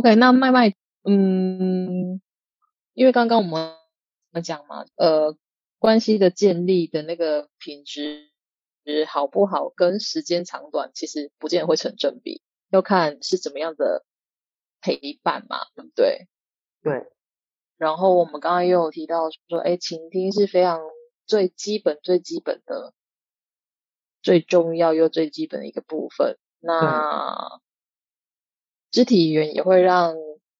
OK，那麦麦，嗯，因为刚刚我们讲嘛，呃，关系的建立的那个品质好不好，跟时间长短其实不见得会成正比，要看是怎么样的陪伴嘛，对不对？对。然后我们刚刚又有提到说，哎，倾听是非常最基本、最基本的、最重要又最基本的一个部分。那肢体语言也会让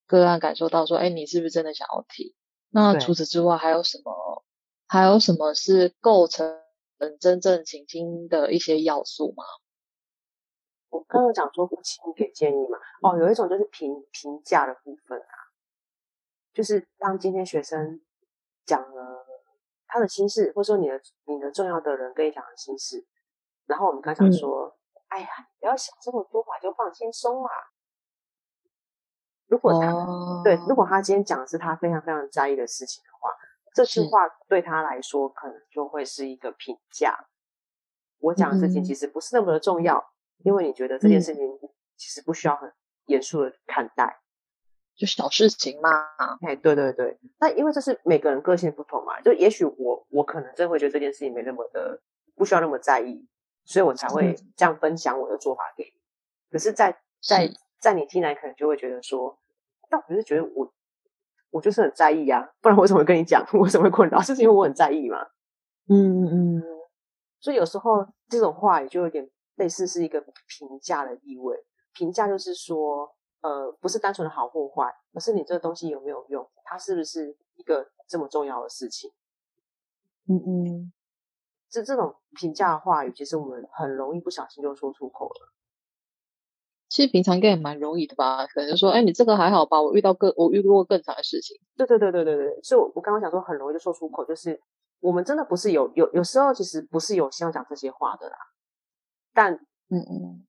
个案感受到说，哎，你是不是真的想要提？那除此之外，还有什么？还有什么是构成真正倾听的一些要素吗？我刚刚讲说，不轻易给建议嘛。哦，有一种就是评评价的部分啊，就是当今天学生讲了他的心事，或者说你的你的重要的人跟你讲的心事，然后我们刚讲说，嗯、哎呀，不要想这么多嘛，就放轻松嘛。如果他、oh. 对，如果他今天讲的是他非常非常在意的事情的话，这句话对他来说可能就会是一个评价。我讲的事情其实不是那么的重要，嗯、因为你觉得这件事情其实不需要很严肃的看待，就小事情嘛。哎，对对对，那因为这是每个人个性不同嘛，就也许我我可能真的会觉得这件事情没那么的不需要那么在意，所以我才会这样分享我的做法给你。可是在，在在在你听来，可能就会觉得说。但我是觉得我，我就是很在意啊，不然我怎么会跟你讲？我怎么会困扰？是因为我很在意嘛。嗯嗯。所以有时候这种话语就有点类似是一个评价的意味。评价就是说，呃，不是单纯的好或坏，而是你这个东西有没有用，它是不是一个这么重要的事情。嗯嗯。这这种评价的话语，其实我们很容易不小心就说出口了。其实平常应该也蛮容易的吧？可能说，哎，你这个还好吧？我遇到更我遇过更长的事情。对对对对对对。所以我我刚刚想说很容易就说出口，就是我们真的不是有有有时候其实不是有希望讲这些话的啦。但嗯嗯，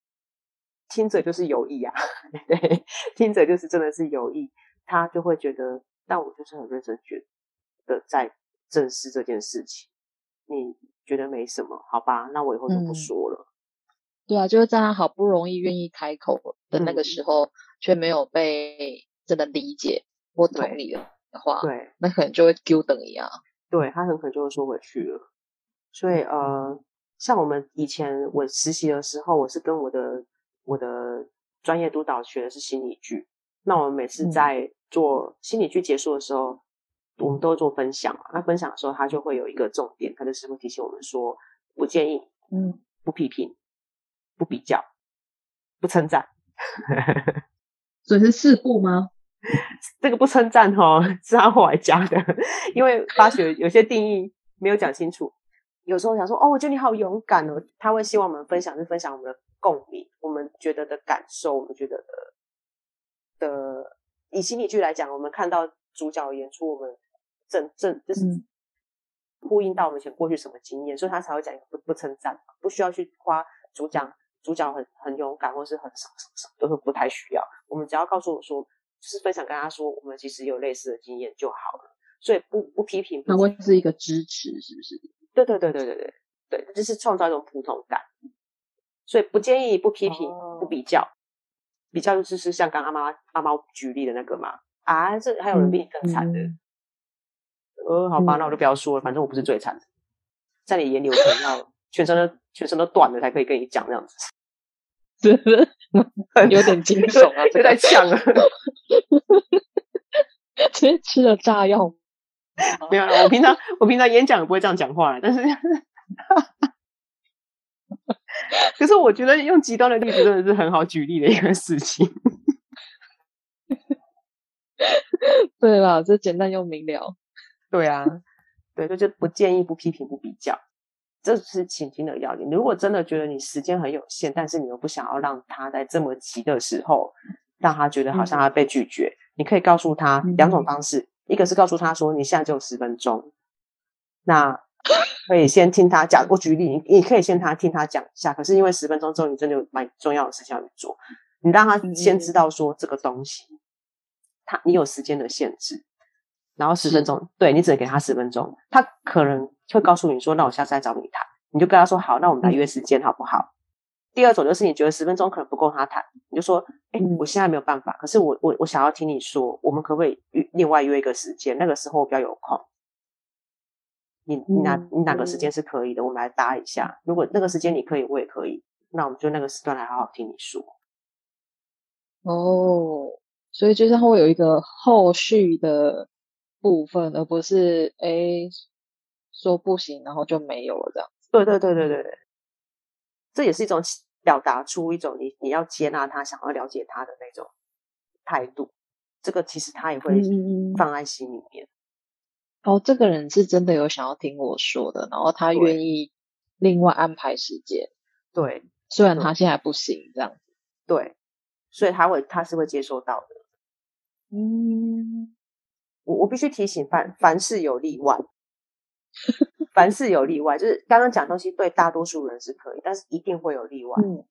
听者就是有意啊，对，听者就是真的是有意，他就会觉得，但我就是很认真觉得在正视这件事情。你觉得没什么？好吧，那我以后就不说了。嗯对啊，就是在他好不容易愿意开口的那个时候，嗯、却没有被真的理解或同理的话，对，那可能就会丢等一样。对，他很可能就会说回去了。所以呃，像我们以前我实习的时候，我是跟我的我的专业督导学的是心理剧。那我们每次在做心理剧结束的时候，嗯、我们都会做分享嘛。那分享的时候，他就会有一个重点，他就是会提醒我们说，不建议，嗯，不批评。不比较，不称赞，所以是事故吗？这个不称赞哦，是他后来加的，因为发觉有些定义没有讲清楚。有时候想说，哦，我觉得你好勇敢哦。他会希望我们分享，是分享我们的共鸣，我们觉得的感受，我们觉得的的。以心理剧来讲，我们看到主角演出，我们正正就是呼应到我们以前过去什么经验，所以他才会讲不不称赞，不需要去夸主讲。主角很很勇敢，或是很什么什么什么，都是不太需要。我们只要告诉我说，就是分享跟他说，我们其实有类似的经验就好了。所以不不批评，那会是一个支持，是不是？对对对对对对对，就是创造一种普通感。所以不建议不批评，哦、不比较，比较就是是像刚刚阿妈阿妈举例的那个嘛啊，这还有人比你更惨的。呃，好吧，那我就不要说了，反正我不是最惨的，在你眼里我可能要全身的。全身都断了才可以跟你讲这样子，是不是有点惊悚啊？这在呛了！直接吃了炸药？没有了。我平常我平常演讲也不会这样讲话，但是，可是我觉得用极端的例子真的是很好举例的一个事情。对了，这简单又明了。对啊，对，就就不建议不批评不比较。这是倾听的要领。如果真的觉得你时间很有限，但是你又不想要让他在这么急的时候让他觉得好像他被拒绝。嗯、你可以告诉他两种方式，嗯、一个是告诉他说你现在只有十分钟，那可以先听他讲。我举例，你你可以先他听他讲一下。可是因为十分钟之后，你真的有蛮重要的事情要去做，你让他先知道说这个东西，他你有时间的限制，然后十分钟，是对你只能给他十分钟，他可能会告诉你说，那我下次再找你谈。你就跟他说好，那我们来约时间好不好？第二种就是你觉得十分钟可能不够他谈，你就说，哎，我现在没有办法，可是我我我想要听你说，我们可不可以约另外约一个时间？那个时候我比较有空，你你哪你哪个时间是可以的？我们来搭一下。如果那个时间你可以，我也可以，那我们就那个时段来好好听你说。哦，所以就是会有一个后续的部分，而不是哎说不行，然后就没有了这样。对对对对对对，这也是一种表达出一种你你要接纳他，想要了解他的那种态度。这个其实他也会放在心里面。嗯、哦，这个人是真的有想要听我说的，然后他愿意另外安排时间。对，虽然他现在不行这样子。对，所以他会他是会接受到的。嗯，我我必须提醒凡凡事有例外。凡事有例外，就是刚刚讲的东西对大多数人是可以，但是一定会有例外。嗯，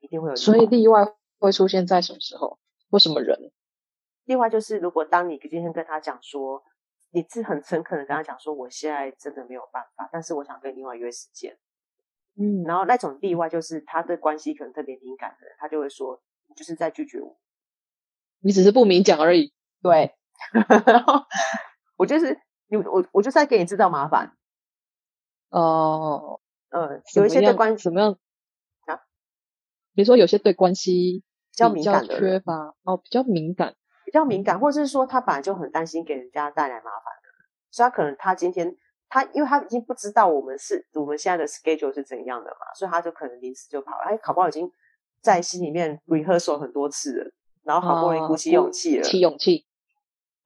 一定会有例外。所以例外会出现在什么时候？或什么人？例外就是如果当你今天跟他讲说，你是很诚恳的跟他讲说，我现在真的没有办法，但是我想跟你另外约时间。嗯，然后那种例外就是他对关系可能特别敏感的人，他就会说，你就是在拒绝我，你只是不明讲而已。对，然后我就是你，我我就是在给你制造麻烦。哦，呃，有一些对关怎么样啊？比如说有些对关系比较敏感的缺乏哦，比较敏感，比较敏感，或者是说他本来就很担心给人家带来麻烦的，所以他可能他今天他因为他已经不知道我们是我们现在的 schedule 是怎样的嘛，所以他就可能临时就跑了，哎，考不好已经在心里面 rehearsal 很多次了，然后好不容易鼓起勇气了，鼓起勇气，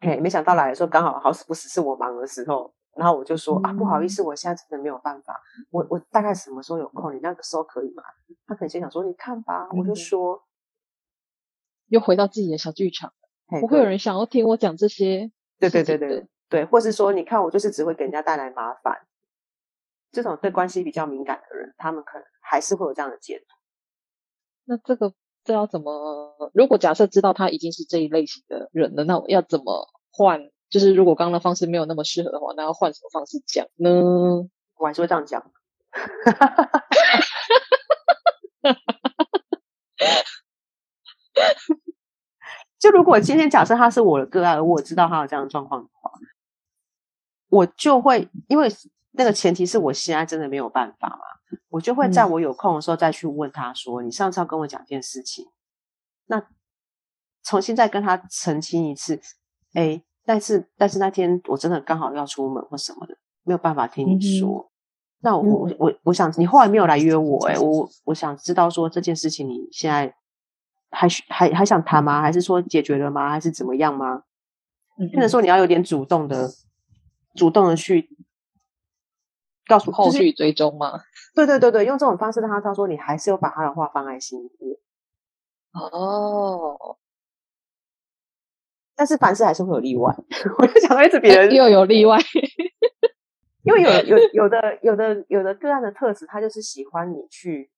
嘿，没想到来的时候刚好好死不死是我忙的时候。然后我就说啊，不好意思，我现在真的没有办法。我我大概什么时候有空？你那个时候可以吗？他可能先想说，你看吧。我就说，又回到自己的小剧场，不会有人想要听我讲这些。对对对对对，或是说，你看我就是只会给人家带来麻烦。这种对关系比较敏感的人，他们可能还是会有这样的解读。那这个这要怎么？如果假设知道他已经是这一类型的人了，那我要怎么换？就是如果刚刚的方式没有那么适合的话，那要换什么方式讲呢？我还是会这样讲。就如果今天假设他是我的个案，而我知道他有这样的状况的话，我就会因为那个前提是我现在真的没有办法嘛，我就会在我有空的时候再去问他说：“嗯、你上次要跟我讲件事情，那重新再跟他澄清一次。”哎。但是，但是那天我真的刚好要出门或什么的，没有办法听你说。嗯、那我、嗯、我我想你后来没有来约我、欸，诶我我想知道说这件事情你现在还还还想谈吗？还是说解决了吗？还是怎么样吗？嗯，或者说你要有点主动的，主动的去告诉后续追踪吗？对对对对，用这种方式让他知道说你还是有把他的话放在心里面。哦。但是凡事还是会有例外，我就想到一直别人 又有例外，因为有有有的有的有的个案的特质，他就是喜欢你去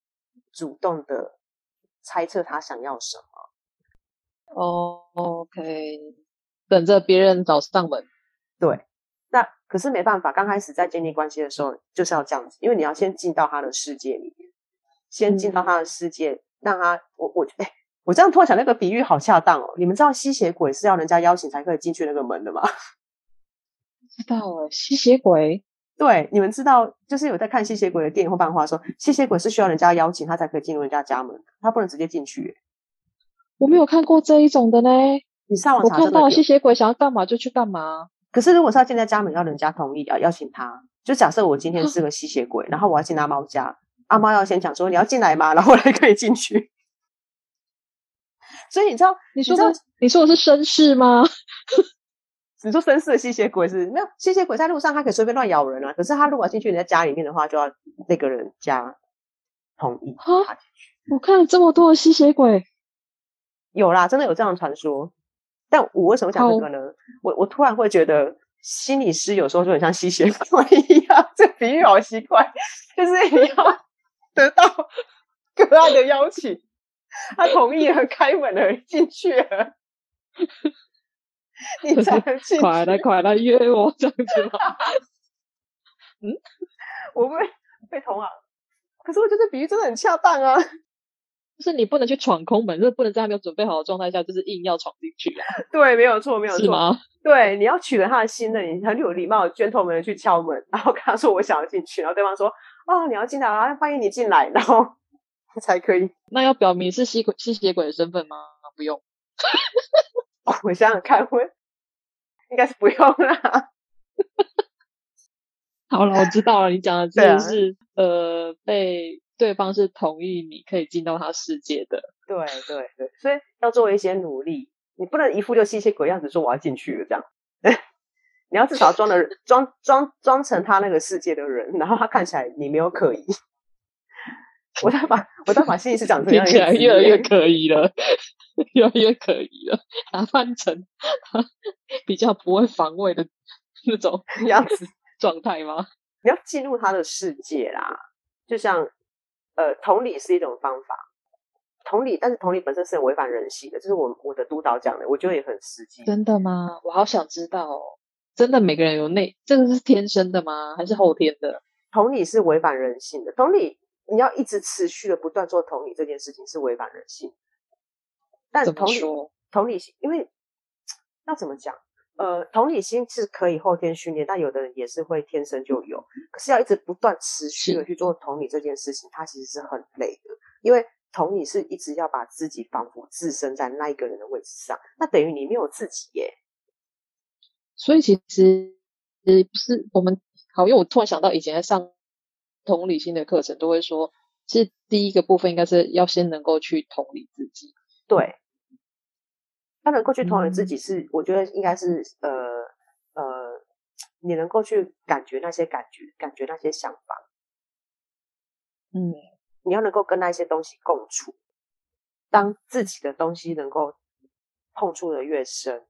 主动的猜测他想要什么。哦，OK，等着别人找上门。对，那可是没办法，刚开始在建立关系的时候就是要这样子，因为你要先进到他的世界里面，先进到他的世界，嗯、让他我我哎。欸我这样突然想，那个比喻好恰当哦。你们知道吸血鬼是要人家邀请才可以进去那个门的吗？不知道了，吸血鬼。对，你们知道，就是有在看吸血鬼的电影或漫画，说吸血鬼是需要人家邀请他才可以进入人家家门，他不能直接进去。我没有看过这一种的呢。你上网查，我看到吸血鬼想要干嘛就去干嘛。可是如果是要进在家门，要人家同意，要邀请他，就假设我今天是 个吸血鬼，然后我要进阿猫家，阿猫要先讲说你要进来吗？然后我才可以进去。所以你知道，你说的你，你说我是绅士吗？你说绅士的吸血鬼是没有吸血鬼在路上，他可以随便乱咬人啊。可是他如果要进去人家家里面的话，就要那个人家同意。哈，我看了这么多的吸血鬼，有啦，真的有这样的传说。但我为什么讲这个呢？我我突然会觉得，心理师有时候就很像吸血鬼一样，这比喻好奇怪，就是你要得到个案的邀请，他同意了，开门了，进去了，你才能进去。快来快来约我这样子吗？嗯，我被被同啊，可是我觉得比喻真的很恰当啊。就是你不能去闯空门，就是不能在还没有准备好的状态下，就是硬要闯进去啊。对，没有错，没有错。是吗？对，你要取得他的心的，你很有礼貌、gentleman 去敲门，然后跟他说我想要进去，然后对方说哦，你要进来啊，欢迎你进来，然后才可以。那要表明是吸鬼、吸血鬼的身份吗？不用。哦，我想想看，会应该是不用啦。好了，我知道了，你讲的这个是、啊、呃被。对方是同意你可以进到他世界的，对对对，所以要做一些努力，你不能一副就吸血鬼样子说我要进去了这样，你要至少装的装装装成他那个世界的人，然后他看起来你没有可疑。我再把我再把心理师讲成听起来越来越可疑了，越来越可疑了，打扮成比较不会防卫的那种 样子状态吗？你要进入他的世界啦，就像。呃，同理是一种方法，同理，但是同理本身是很违反人性的，这是我我的督导讲的，我觉得也很实际。真的吗？我好想知道哦，真的每个人有内这个是天生的吗？还是后天的？同理是违反人性的，同理你要一直持续的不断做同理这件事情是违反人性。但同理，同理心，因为 要怎么讲？呃，同理心是可以后天训练，但有的人也是会天生就有。可是要一直不断持续的去做同理这件事情，它其实是很累的。因为同理是一直要把自己仿佛置身在那一个人的位置上，那等于你没有自己耶。所以其实呃不是我们好，因为我突然想到以前在上同理心的课程，都会说，其实第一个部分应该是要先能够去同理自己。对。他能够去同理自己是，我觉得应该是呃呃，你能够去感觉那些感觉，感觉那些想法，嗯，你要能够跟那些东西共处。当自己的东西能够碰触的越深，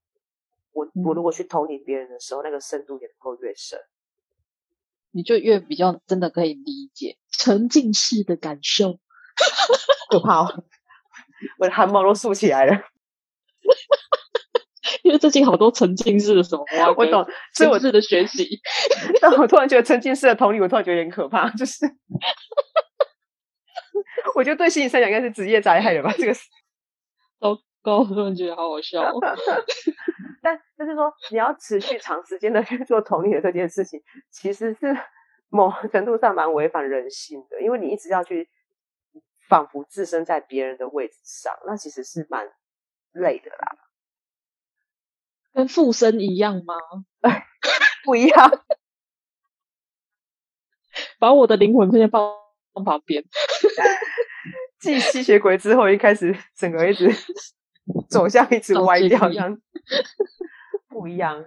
我、嗯、我如果去同理别人的时候，那个深度也能够越深，你就越比较真的可以理解沉浸式的感受。可怕哦，我的汗毛都竖起来了。因为最近好多沉浸式的什么，我懂，所以我是的学习。但我突然觉得沉浸式的同理，我突然觉得有点可怕。就是，我觉得对心理上讲，应该是职业灾害了吧？这个糟糕，我突然觉得好好笑。但就是说，你要持续长时间的去做同理的这件事情，其实是某程度上蛮违反人性的，因为你一直要去仿佛置身在别人的位置上，那其实是蛮。累的啦，跟附身一样吗？不一样，把我的灵魂先放放旁边。继吸血鬼之后，一开始整个一直 走向一直歪掉，一样不一样。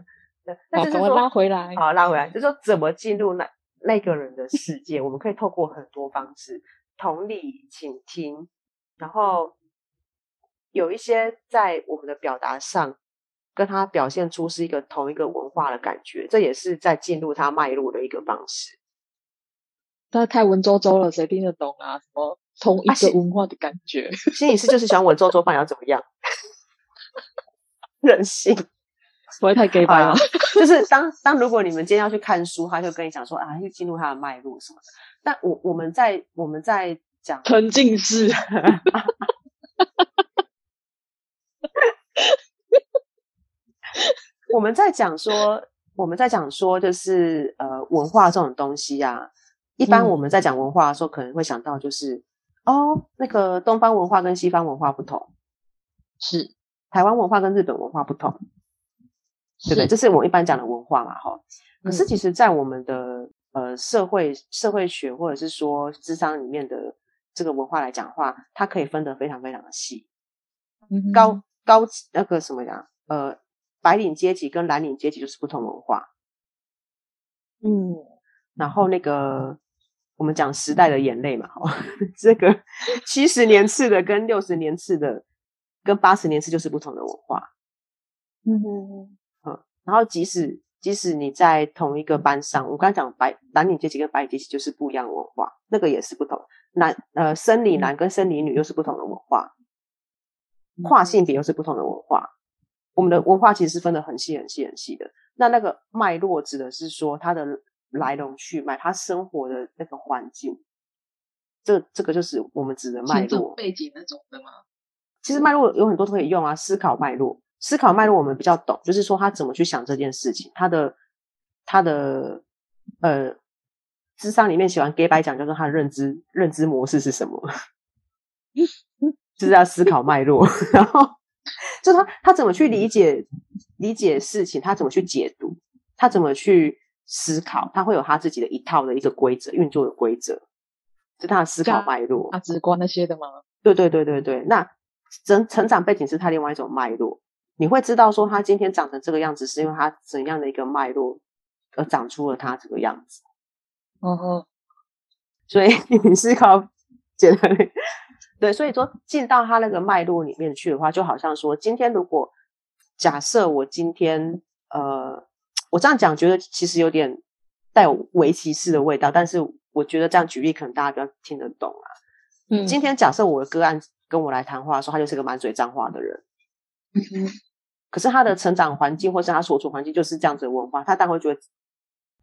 那就是说拉回来，好拉回来，就是说怎么进入那那个人的世界？我们可以透过很多方式，同理、倾听，然后。有一些在我们的表达上，跟他表现出是一个同一个文化的感觉，这也是在进入他脉络的一个方式。他太文绉绉了，谁听得懂啊？什么同一个文化的感觉？啊、心理师就是喜欢文绉绉，不然要怎么样？任性，不会太 gay 吧？就是当当如果你们今天要去看书，他就跟你讲说啊，去进入他的脉络什么的。但我我们在我们在讲沉浸式。我们在讲说，我们在讲说，就是呃，文化这种东西啊，一般我们在讲文化的时候，可能会想到就是、嗯、哦，那个东方文化跟西方文化不同，是。台湾文化跟日本文化不同，对不对？这是我们一般讲的文化嘛，哈。可是其实，在我们的呃社会社会学或者是说智商里面的这个文化来讲的话，它可以分得非常非常的细，嗯、高高那个什么呀，呃。白领阶级跟蓝领阶级就是不同文化，嗯，然后那个我们讲时代的眼泪嘛，哈，这个七十年次的跟六十年次的跟八十年次就是不同的文化。嗯嗯嗯，然后即使即使你在同一个班上，我刚才讲白蓝领阶级跟白领阶级就是不一样的文化，那个也是不同。男呃生理男跟生理女又是不同的文化，跨性别又是不同的文化。我们的文化其实是分得很细很细很细的。那那个脉络指的是说它的来龙去脉，他生活的那个环境。这这个就是我们指的脉络背景那种的吗？其实脉络有很多都可以用啊，思考脉络，思考脉络我们比较懂，就是说他怎么去想这件事情，他的他的呃，智商里面喜欢给白讲，就是他的认知认知模式是什么，就是要思考脉络，然后就他他怎么去理解理解事情，他怎么去解读，他怎么去思考，他会有他自己的一套的一个规则运作的规则。是他的思考脉络，价值观那些的吗？对对对对对，那成成长背景是他另外一种脉络。你会知道说他今天长成这个样子，是因为他怎样的一个脉络而长出了他这个样子。嗯哼，所以 你思考简单对，所以说进到他那个脉络里面去的话，就好像说，今天如果假设我今天呃，我这样讲，觉得其实有点带有围棋式的味道，但是。我觉得这样举例可能大家比较听得懂啊。嗯，今天假设我的个案跟我来谈话的时候，他就是个满嘴脏话的人。嗯。可是他的成长环境或是他所处环境就是这样子的文化，他当然会觉得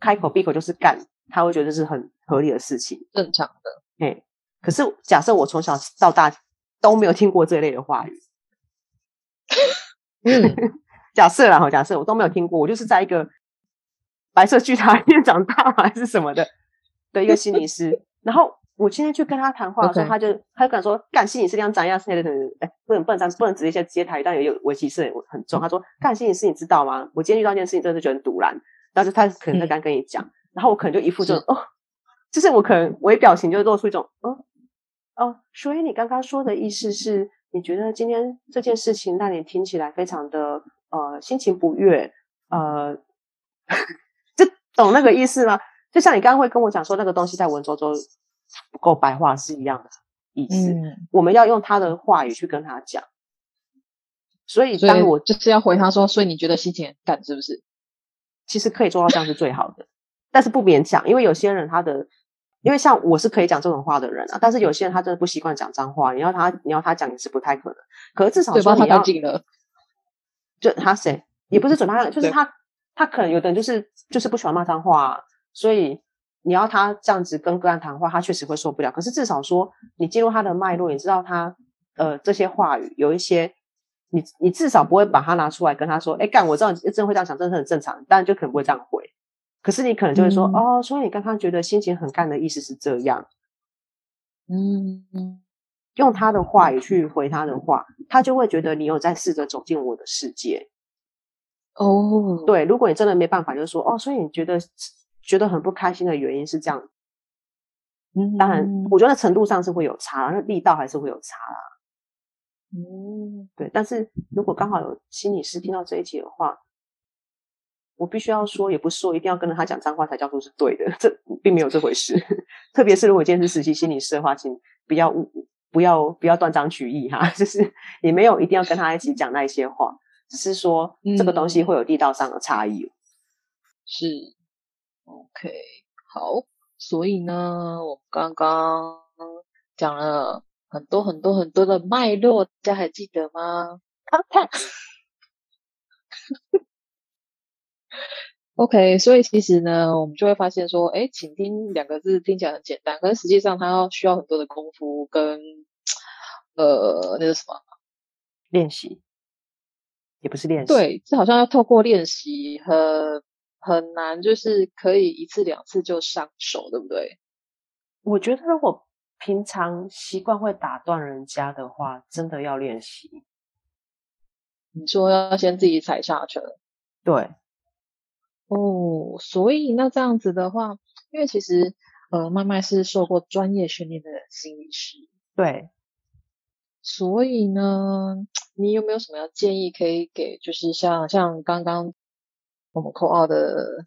开口闭口就是干，他会觉得这是很合理的事情，正常的。嘿，可是假设我从小到大都没有听过这一类的话语。嗯，假设啦，假设我都没有听过，我就是在一个白色巨塔里面长大还是什么的。的一个心理师，然后我今天去跟他谈话的时候.他就他就敢说干心理师这样长样，现在的人哎，不能不能这样，不能直接接接台，但也有危机是很重。他说干心理师，你知道吗？我今天遇到一件事情，真的是觉得很赌烂。然后就他可能在刚跟你讲，嗯、然后我可能就一副这种哦，就是我可能微表情就露出一种哦哦，所以你刚刚说的意思是，你觉得今天这件事情让你听起来非常的呃心情不悦，呃，就懂那个意思吗？就像你刚刚会跟我讲说那个东西在文绉绉不够白话是一样的意思，嗯、我们要用他的话语去跟他讲。所以当我就是要回他说，所以你觉得心情很淡是不是？其实可以做到这样是最好的，但是不勉强，因为有些人他的，因为像我是可以讲这种话的人啊，但是有些人他真的不习惯讲脏话，你要他你要他讲也是不太可能。可是至少说你要，就他谁也不是嘴巴，就是他他可能有的人就是就是不喜欢骂脏话啊。所以你要他这样子跟个案谈话，他确实会受不了。可是至少说，你进入他的脉络，你知道他呃这些话语有一些，你你至少不会把他拿出来跟他说，哎干，我知道你真的会这样想，真的很正常。当然就可能不会这样回。可是你可能就会说，嗯、哦，所以你刚刚觉得心情很干的意思是这样。嗯嗯，用他的话语去回他的话，他就会觉得你有在试着走进我的世界。哦，对，如果你真的没办法，就是说，哦，所以你觉得。觉得很不开心的原因是这样，嗯，当然，我觉得程度上是会有差，那力道还是会有差啦。嗯，对。但是如果刚好有心理师听到这一集的话，我必须要说，也不是说一定要跟着他讲脏话才叫做是对的，这并没有这回事。特别是如果今天是实习心理师的话，请不要不要不要断章取义哈，就是也没有一定要跟他一起讲那些话，只是说这个东西会有地道上的差异。是。OK，好，所以呢，我刚刚讲了很多很多很多的脉络，大家还记得吗 ？OK，所以其实呢，我们就会发现说，哎，倾听两个字听起来很简单，可是实际上它要需要很多的功夫跟呃，那个什么练习，也不是练习，对，这好像要透过练习很。很难，就是可以一次两次就上手，对不对？我觉得如果平常习惯会打断人家的话，真的要练习。你说要先自己踩刹车，对。哦，所以那这样子的话，因为其实呃，麦麦是受过专业训练的心理师，对。所以呢，你有没有什么要建议可以给？就是像像刚刚。我们扣二的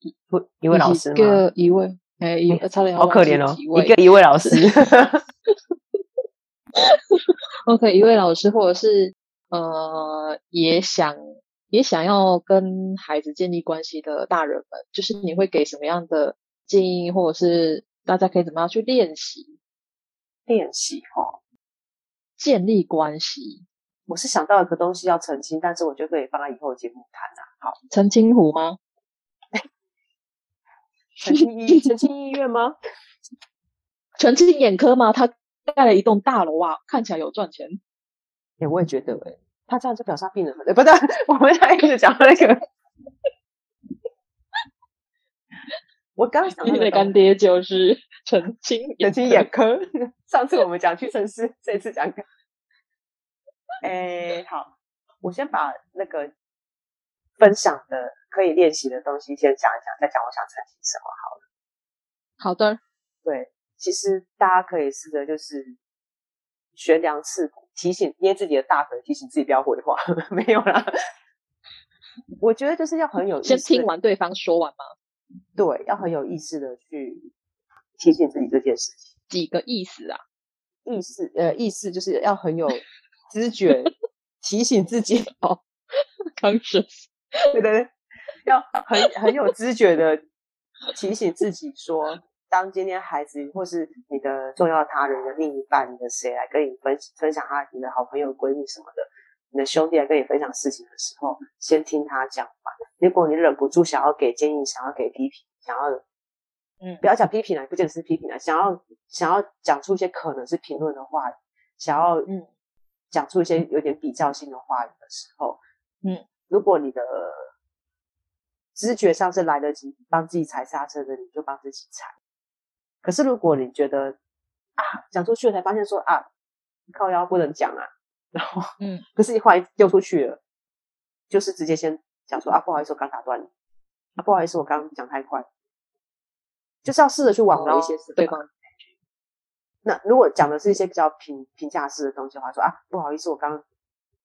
一位一位老师吗？一个一位，哎，一差点好可怜哦，一个一位老师。OK，一位老师或者是呃，也想也想要跟孩子建立关系的大人们，就是你会给什么样的建议，或者是大家可以怎么样去练习？练习哈，建立关系。我是想到一个东西要澄清，但是我觉得可以放在以后的节目谈啊。好，澄清湖吗？澄清医澄清医院吗？澄清眼科吗？他盖了一栋大楼啊，看起来有赚钱。哎、欸，我也觉得哎、欸，他这样就表示他病人很对，不对？我们要一直讲那个。我刚想你的干爹就是澄清澄清眼科。上次我们讲屈臣氏，这次讲。哎，好，我先把那个分享的可以练习的东西先讲一讲，再讲我想澄清什么好了。好的，对，其实大家可以试着就是悬梁刺股，提醒捏自己的大腿，提醒自己不要回话。没有啦，我觉得就是要很有先听完对方说完吗？对，要很有意识的去提醒自己这件事情。几个意思啊？意识呃，意识就是要很有。知觉 提醒自己哦，conscious，对对对，要很很有知觉的提醒自己说，当今天孩子或是你的重要他人的另一半，你的谁来跟你分分享他你的好朋友、闺蜜什么的，你的兄弟来跟你分享事情的时候，先听他讲完。如果你忍不住想要给建议、想要给批评、想要嗯，不要讲批评了，不见得是批评了，想要想要讲出一些可能是评论的话，想要嗯。讲出一些有点比较性的话语的时候，嗯，如果你的知觉上是来得及帮自己踩刹车的，你就帮自己踩。可是如果你觉得啊，讲出去了才发现说啊，靠腰不能讲啊，然后嗯，可是你话一丢出去了，就是直接先讲说啊，不好意思，我刚打断你，啊，不好意思，我刚讲太快，就是要试着去挽回一些事，对方。那如果讲的是一些比较评评价式的东西的话，说啊，不好意思，我刚刚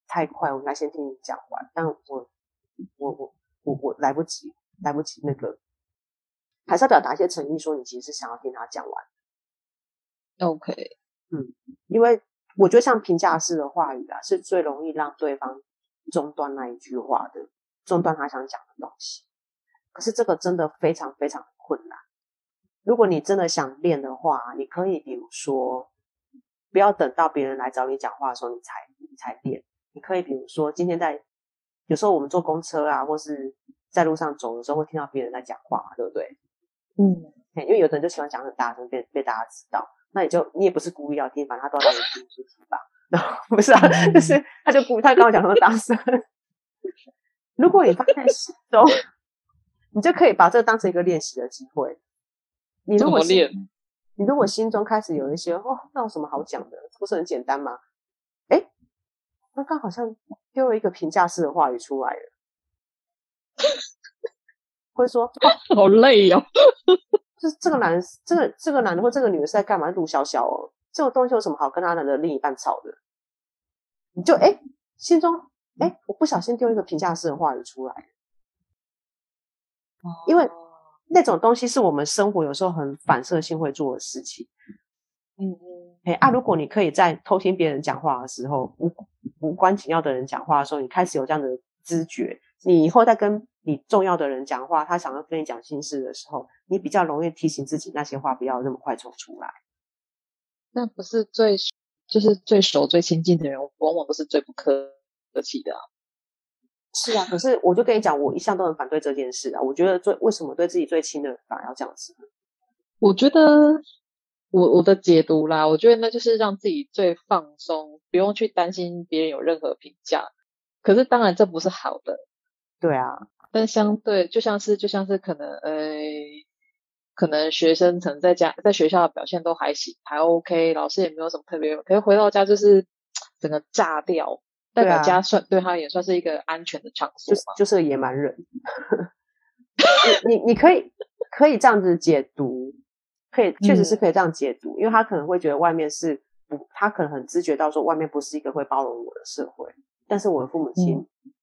太快，我应该先听你讲完，但我我我我我来不及，来不及那个，还是要表达一些诚意，说你其实是想要听他讲完。OK，嗯，因为我觉得像评价式的话语啊，是最容易让对方中断那一句话的，中断他想讲的东西。可是这个真的非常非常困难。如果你真的想练的话，你可以比如说，不要等到别人来找你讲话的时候，你才你才练。你可以比如说，今天在有时候我们坐公车啊，或是在路上走的时候，会听到别人在讲话嘛，对不对？嗯，因为有的人就喜欢讲很大声，被被大家知道。那你就你也不是故意要听，反正他都要让你听出去吧。然后不是啊，就是他就故意他刚刚讲那么大声。如果你放在心中，你就可以把这个当成一个练习的机会。你如果练，你如果心中开始有一些哦，那有什么好讲的？不是很简单吗？哎，刚刚好像丢了一个评价式的话语出来了，会说 哦，好累哦，这 这个男人，这个这个男的或这个女的是在干嘛？路小小哦，这种东西有什么好跟他的另一半吵的？你就诶，心中哎，我不小心丢一个评价式的话语出来，因为。那种东西是我们生活有时候很反射性会做的事情，嗯嗯，哎啊，如果你可以在偷听别人讲话的时候，无无关紧要的人讲话的时候，你开始有这样的知觉，你以后在跟你重要的人讲话，他想要跟你讲心事的时候，你比较容易提醒自己那些话不要那么快说出来。那不是最就是最熟最亲近的人，往往都是最不客气的啊。是啊，可是我就跟你讲，我一向都很反对这件事啊。我觉得最为什么对自己最亲的人反而要这样子？我觉得我我的解读啦，我觉得那就是让自己最放松，不用去担心别人有任何评价。可是当然这不是好的，对啊。但相对就像是就像是可能呃，可能学生曾在家在学校的表现都还行，还 OK，老师也没有什么特别，可是回到家就是整个炸掉。代表家算对，他也算是一个安全的场所，就是就是个野蛮人。你你你可以可以这样子解读，可以确实是可以这样解读，嗯、因为他可能会觉得外面是不，他可能很知觉到说外面不是一个会包容我的社会，但是我的父母亲、嗯、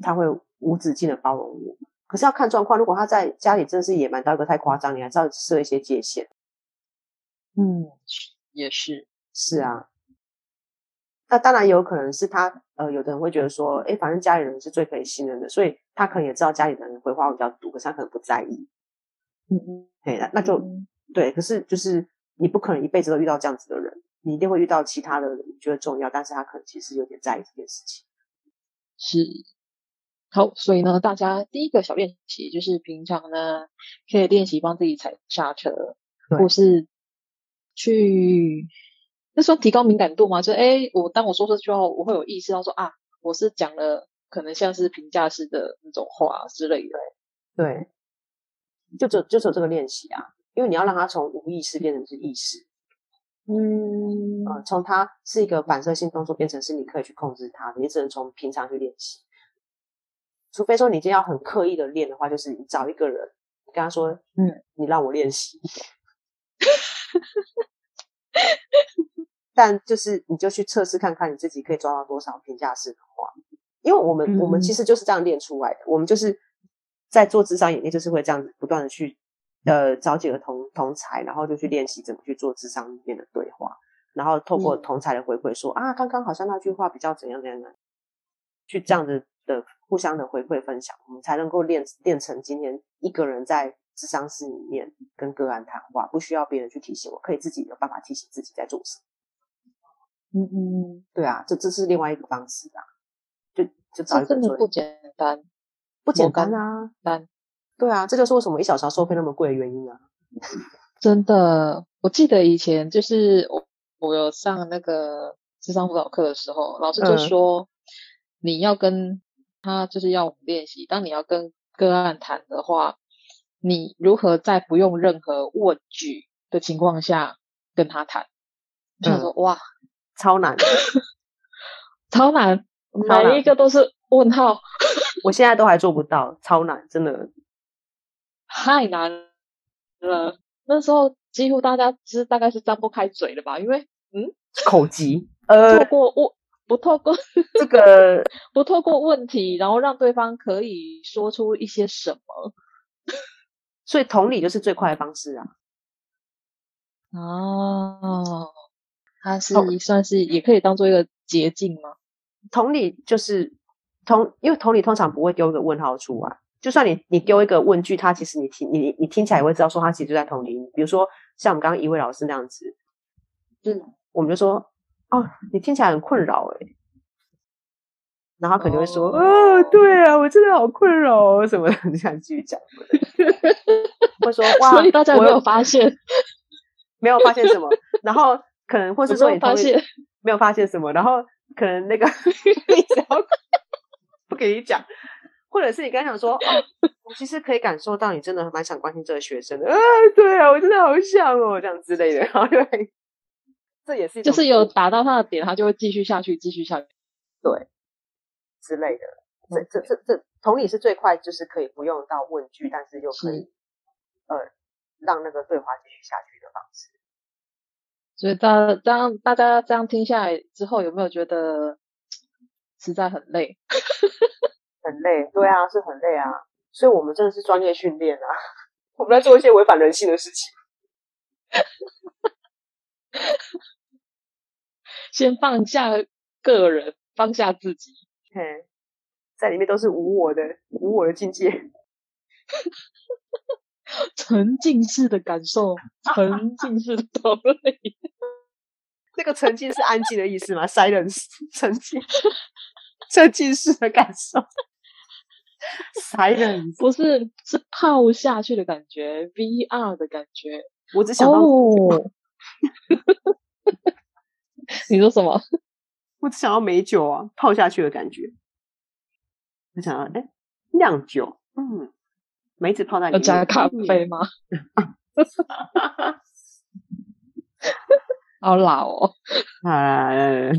他会无止境的包容我。可是要看状况，如果他在家里真的是野蛮到一个太夸张，你还是要设一些界限。嗯，也是，是啊。那当然也有可能是他，呃，有的人会觉得说，哎，反正家里人是最可以信任的，所以他可能也知道家里人回话比较多，可是他可能不在意。嗯嗯，对，那就、嗯、对。可是就是你不可能一辈子都遇到这样子的人，你一定会遇到其他的人，你觉得重要，但是他可能其实有点在意这件事情。是。好，所以呢，大家第一个小练习就是平常呢，可以练习帮自己踩刹车，或是去，那说提高敏感度嘛，就哎我当我说这句话，我会有意识到说啊，我是讲了可能像是评价式的那种话之类的。对，就只就只有这个练习啊，因为你要让它从无意识变成是意识。嗯，呃，从它是一个反射性动作变成是你可以去控制它，你只能从平常去练习。除非说你今天要很刻意的练的话，就是你找一个人，你跟他说，嗯，你让我练习。但就是你就去测试看看你自己可以抓到多少评价式的话，因为我们、嗯、我们其实就是这样练出来的。我们就是在做智商演练，就是会这样子不断的去呃找几个同同才，然后就去练习怎么去做智商里面的对话，然后透过同才的回馈说、嗯、啊，刚刚好像那句话比较怎样怎样的，去这样子的。互相的回馈分享，我们才能够练练成今天一个人在智商室里面跟个案谈话，不需要别人去提醒我，可以自己有办法提醒自己在做什么。嗯嗯，对啊，这这是另外一个方式啊，就就找一个真的不简单，不简单啊，单对啊，这就是为什么一小时收费那么贵的原因啊。真的，我记得以前就是我我有上那个智商辅导课的时候，老师就说、嗯、你要跟。他就是要我们练习，当你要跟个案谈的话，你如何在不用任何问句的情况下跟他谈？就、嗯、说哇，超难，超难，每一个都是问号。我现在都还做不到，超难，真的太难了。那时候几乎大家其实大概是张不开嘴的吧，因为嗯，口急，呃，透过我。不透过这个，不透过问题，然后让对方可以说出一些什么，所以同理就是最快的方式啊。哦，它是算是也可以当做一个捷径吗？同理就是同，因为同理通常不会丢一个问号出来，就算你你丢一个问句，他其实你听你你听起来也会知道说他其实就在同理你。比如说像我们刚刚一位老师那样子，就我们就说。哦，你听起来很困扰哎，然后可能会说，哦，哦，对啊，我真的好困扰哦，什么的，你想继续讲，会说 哇，所以大家有没有发现？没有发现什么，然后可能或是说你发现没有发现什么，然后可能那个 你只要 不给你讲，或者是你刚想说，哦，我其实可以感受到你真的蛮想关心这个学生的，啊，对啊，我真的好想哦，这样之类的，然后就会。这也是就是有打到他的点，他就会继续下去，继续下去，对，之类的。这这这这同理是最快，就是可以不用到问句，但是又可以呃让那个对话继续下去的方式。所以大当大家这样听下来之后，有没有觉得实在很累？很累，对啊，是很累啊。所以我们真的是专业训练啊，我们在做一些违反人性的事情。先放下个人，放下自己，嘿，在里面都是无我的，无我的境界，沉浸式的感受，沉浸式的同理。那个沉浸是安静的意思吗？Silence，沉浸，沉浸式的感受，Silence，不是，是泡下去的感觉，VR 的感觉。我只想到。Oh. 你说什么？我只想要美酒啊，泡下去的感觉。我想要哎，酿酒，嗯，梅子泡在里面，要加咖啡吗？好老哦！哎，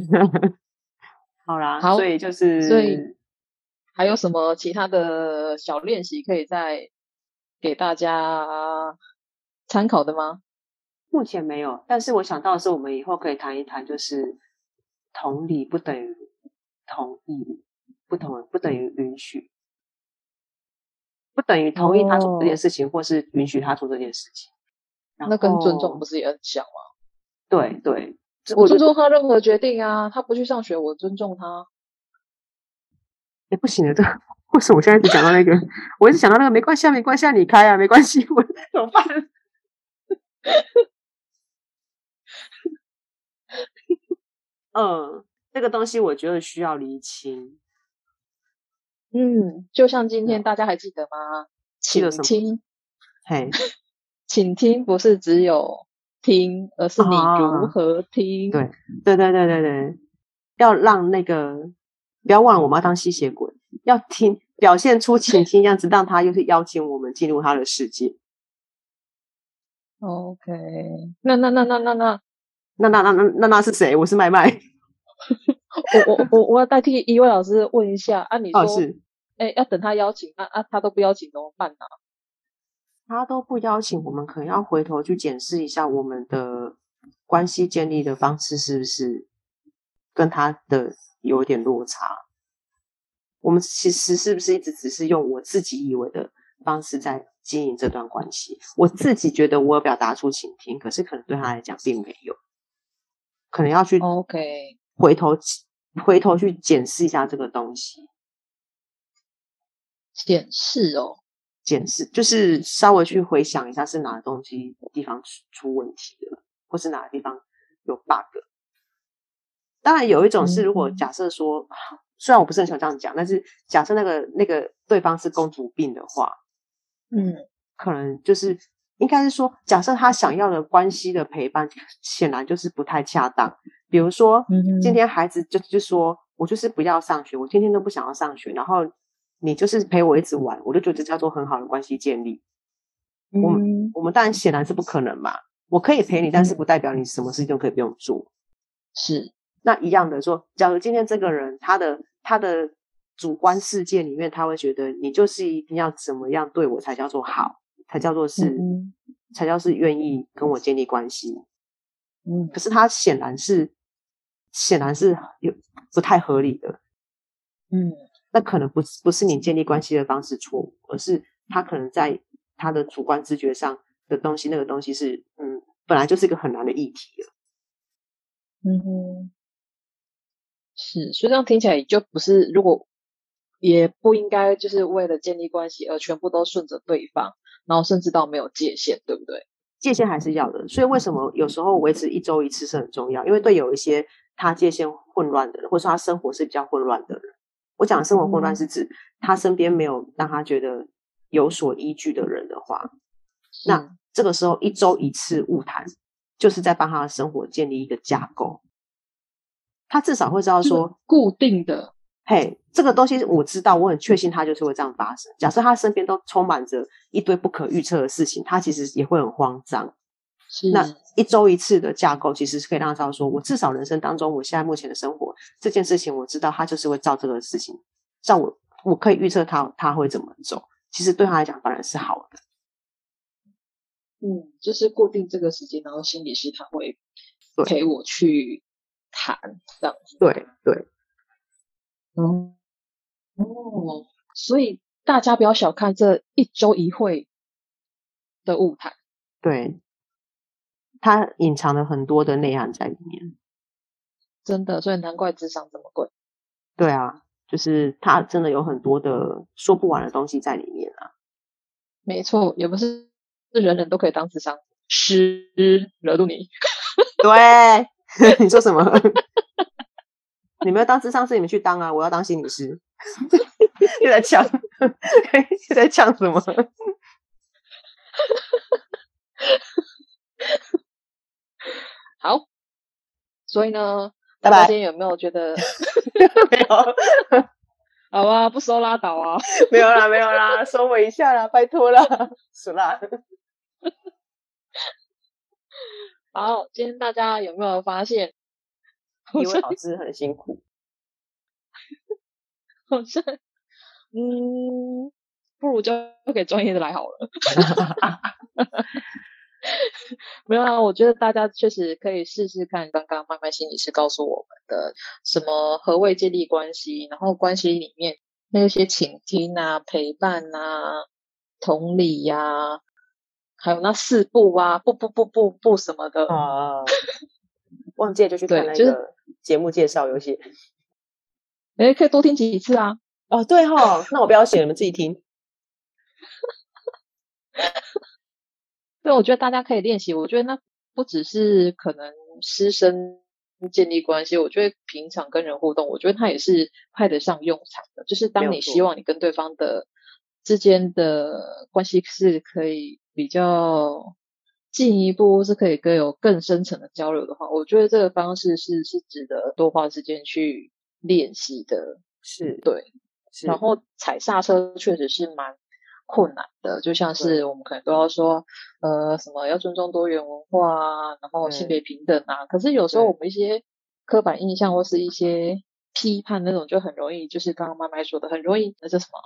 好啦，好，所以就是，所以还有什么其他的小练习可以再给大家参考的吗？目前没有，但是我想到的是，我们以后可以谈一谈，就是同理不等于同意，不同不等于允许，不等于同意他做这件事情，哦、或是允许他做这件事情。那跟尊重不是也很像吗？对对，我尊重他任何决定啊，他不去上学，我尊重他。也、欸、不行了，这为什么我现在一直讲到那个？我一直想到那个，没关系啊，没关系啊，你开啊，没关系，我怎么办？嗯，这个东西我觉得需要厘清。嗯，就像今天大家还记得吗？请听，嘿，请听，不是只有听，而是你如何听。对，对，对，对，对，对，要让那个不要忘了，我们要当吸血鬼，要听，表现出倾 听样子，让他又是邀请我们进入他的世界。OK，那那那那那那那那那那那那是谁？我是麦麦。我我我我要代替一位老师问一下啊，你说，哎、哦，要等他邀请，啊啊，他都不邀请怎么办呢？他都不邀请，我们可能要回头去检视一下我们的关系建立的方式是不是跟他的有点落差。我们其实是不是一直只是用我自己以为的方式在经营这段关系？我自己觉得我有表达出倾听，可是可能对他来讲并没有，可能要去 OK。回头回头去检视一下这个东西，检视哦，检视就是稍微去回想一下是哪个东西地方出出问题了，或是哪个地方有 bug。当然有一种是，如果假设说，嗯、虽然我不是很想这样讲，但是假设那个那个对方是公主病的话，嗯，可能就是应该是说，假设他想要的关系的陪伴，显然就是不太恰当。比如说，今天孩子就就说，我就是不要上学，我天天都不想要上学，然后你就是陪我一直玩，我就觉得这叫做很好的关系建立。我们我们当然显然是不可能嘛，我可以陪你，但是不代表你什么事情都可以不用做。是，那一样的说，假如今天这个人他的他的主观世界里面，他会觉得你就是一定要怎么样对我才叫做好，才叫做是，才叫是愿意跟我建立关系。嗯，可是他显然是。显然是有不太合理的，嗯，那可能不是不是你建立关系的方式错误，而是他可能在他的主观知觉上的东西，那个东西是嗯，本来就是一个很难的议题了，嗯哼，是，所以这样听起来也就不是，如果也不应该就是为了建立关系而全部都顺着对方，然后甚至到没有界限，对不对？界限还是要的，所以为什么有时候维持一周一次是很重要？因为对有一些。他界限混乱的人，或者说他生活是比较混乱的人。我讲的生活混乱是指他身边没有让他觉得有所依据的人的话，那这个时候一周一次晤谈，就是在帮他的生活建立一个架构。他至少会知道说固定的，嘿，这个东西我知道，我很确信他就是会这样发生。假设他身边都充满着一堆不可预测的事情，他其实也会很慌张。那一周一次的架构，其实是可以让他知道说，我至少人生当中，我现在目前的生活这件事情，我知道他就是会照这个事情，照我我可以预测他他会怎么走。其实对他来讲，当然是好的。嗯，就是固定这个时间，然后心理师他会陪我去谈这样子。对对，嗯哦，所以大家不要小看这一周一会的舞台。对。它隐藏了很多的内涵在里面，真的，所以难怪智商这么贵。对啊，就是它真的有很多的说不完的东西在里面啊。没错，也不是是人人都可以当智商师，惹怒你。对，你说什么？你们要当智商师，你们去当啊！我要当心理师。又在呛，又在呛什么？好，所以呢，大家今天有没有觉得没有？好啊，不收拉倒啊！没有啦，没有啦，收我一下啦，拜托啦，死啦。好，今天大家有没有发现，一位老 师很辛苦？好像，嗯，不如交给专业的来好了。没有啊，我觉得大家确实可以试试看。刚刚麦麦心理师告诉我们的，什么何谓建立关系，然后关系里面那些倾听啊、陪伴啊、同理呀、啊，还有那四步啊，不不不不不什么的啊，忘记了就去看那个节目介绍，有写。哎，可以多听几次啊！哦，对哈，那我不要写，你们自己听。对，我觉得大家可以练习。我觉得那不只是可能师生建立关系，我觉得平常跟人互动，我觉得它也是派得上用场的。就是当你希望你跟对方的之间的关系是可以比较进一步，是可以更有更深层的交流的话，我觉得这个方式是是值得多花时间去。练习的。是对，是。然后踩刹车确实是蛮困难的，就像是我们可能都要说，呃，什么要尊重多元文化啊，然后性别平等啊，可是有时候我们一些刻板印象或是一些批判那种，就很容易，就是刚刚麦麦说的，很容易那叫什么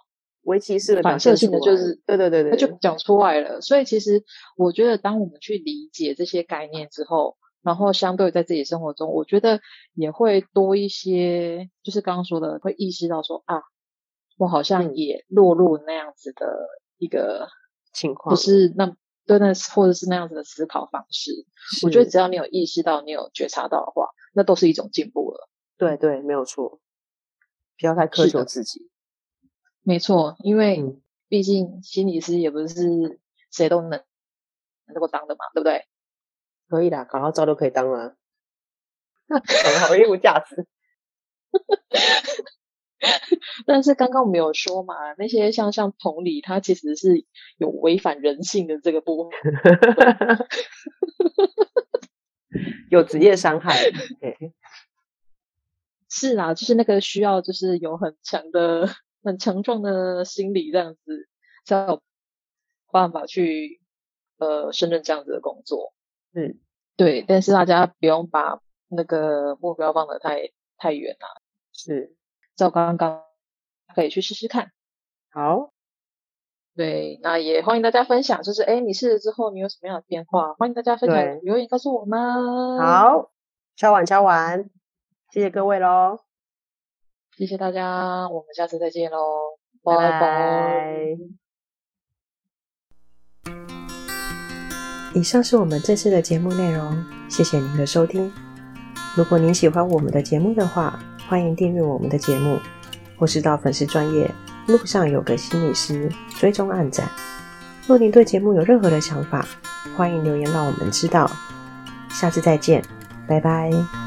微歧视的反射性的，就是对对对对，他就讲出来了。所以其实我觉得，当我们去理解这些概念之后，然后，相对在自己生活中，我觉得也会多一些，就是刚刚说的，会意识到说啊，我好像也落入那样子的一个情况，不是那对那或者是那样子的思考方式。我觉得只要你有意识到，你有觉察到的话，那都是一种进步了。对对，没有错，不要太苛求自己。没错，因为毕竟心理师也不是谁都能能够当的嘛，对不对？可以啦，考到照都可以当了，很好，业务价值。但是刚刚我们有说嘛，那些像像同理，它其实是有违反人性的这个部分，有职业伤害。是啦，就是那个需要，就是有很强的、很强壮的心理，这样子才有办法去呃胜任这样子的工作。嗯，对，但是大家不用把那个目标放得太太远了。是，照刚刚可以去试试看。好，对，那也欢迎大家分享，就是哎，你试了之后你有什么样的变化？欢迎大家分享留言告诉我们。好，敲完敲完，谢谢各位喽，谢谢大家，我们下次再见喽，拜拜。拜拜。以上是我们这次的节目内容，谢谢您的收听。如果您喜欢我们的节目的话，欢迎订阅我们的节目，或是到粉丝专业路上有个心理师追踪暗赞。若您对节目有任何的想法，欢迎留言让我们知道。下次再见，拜拜。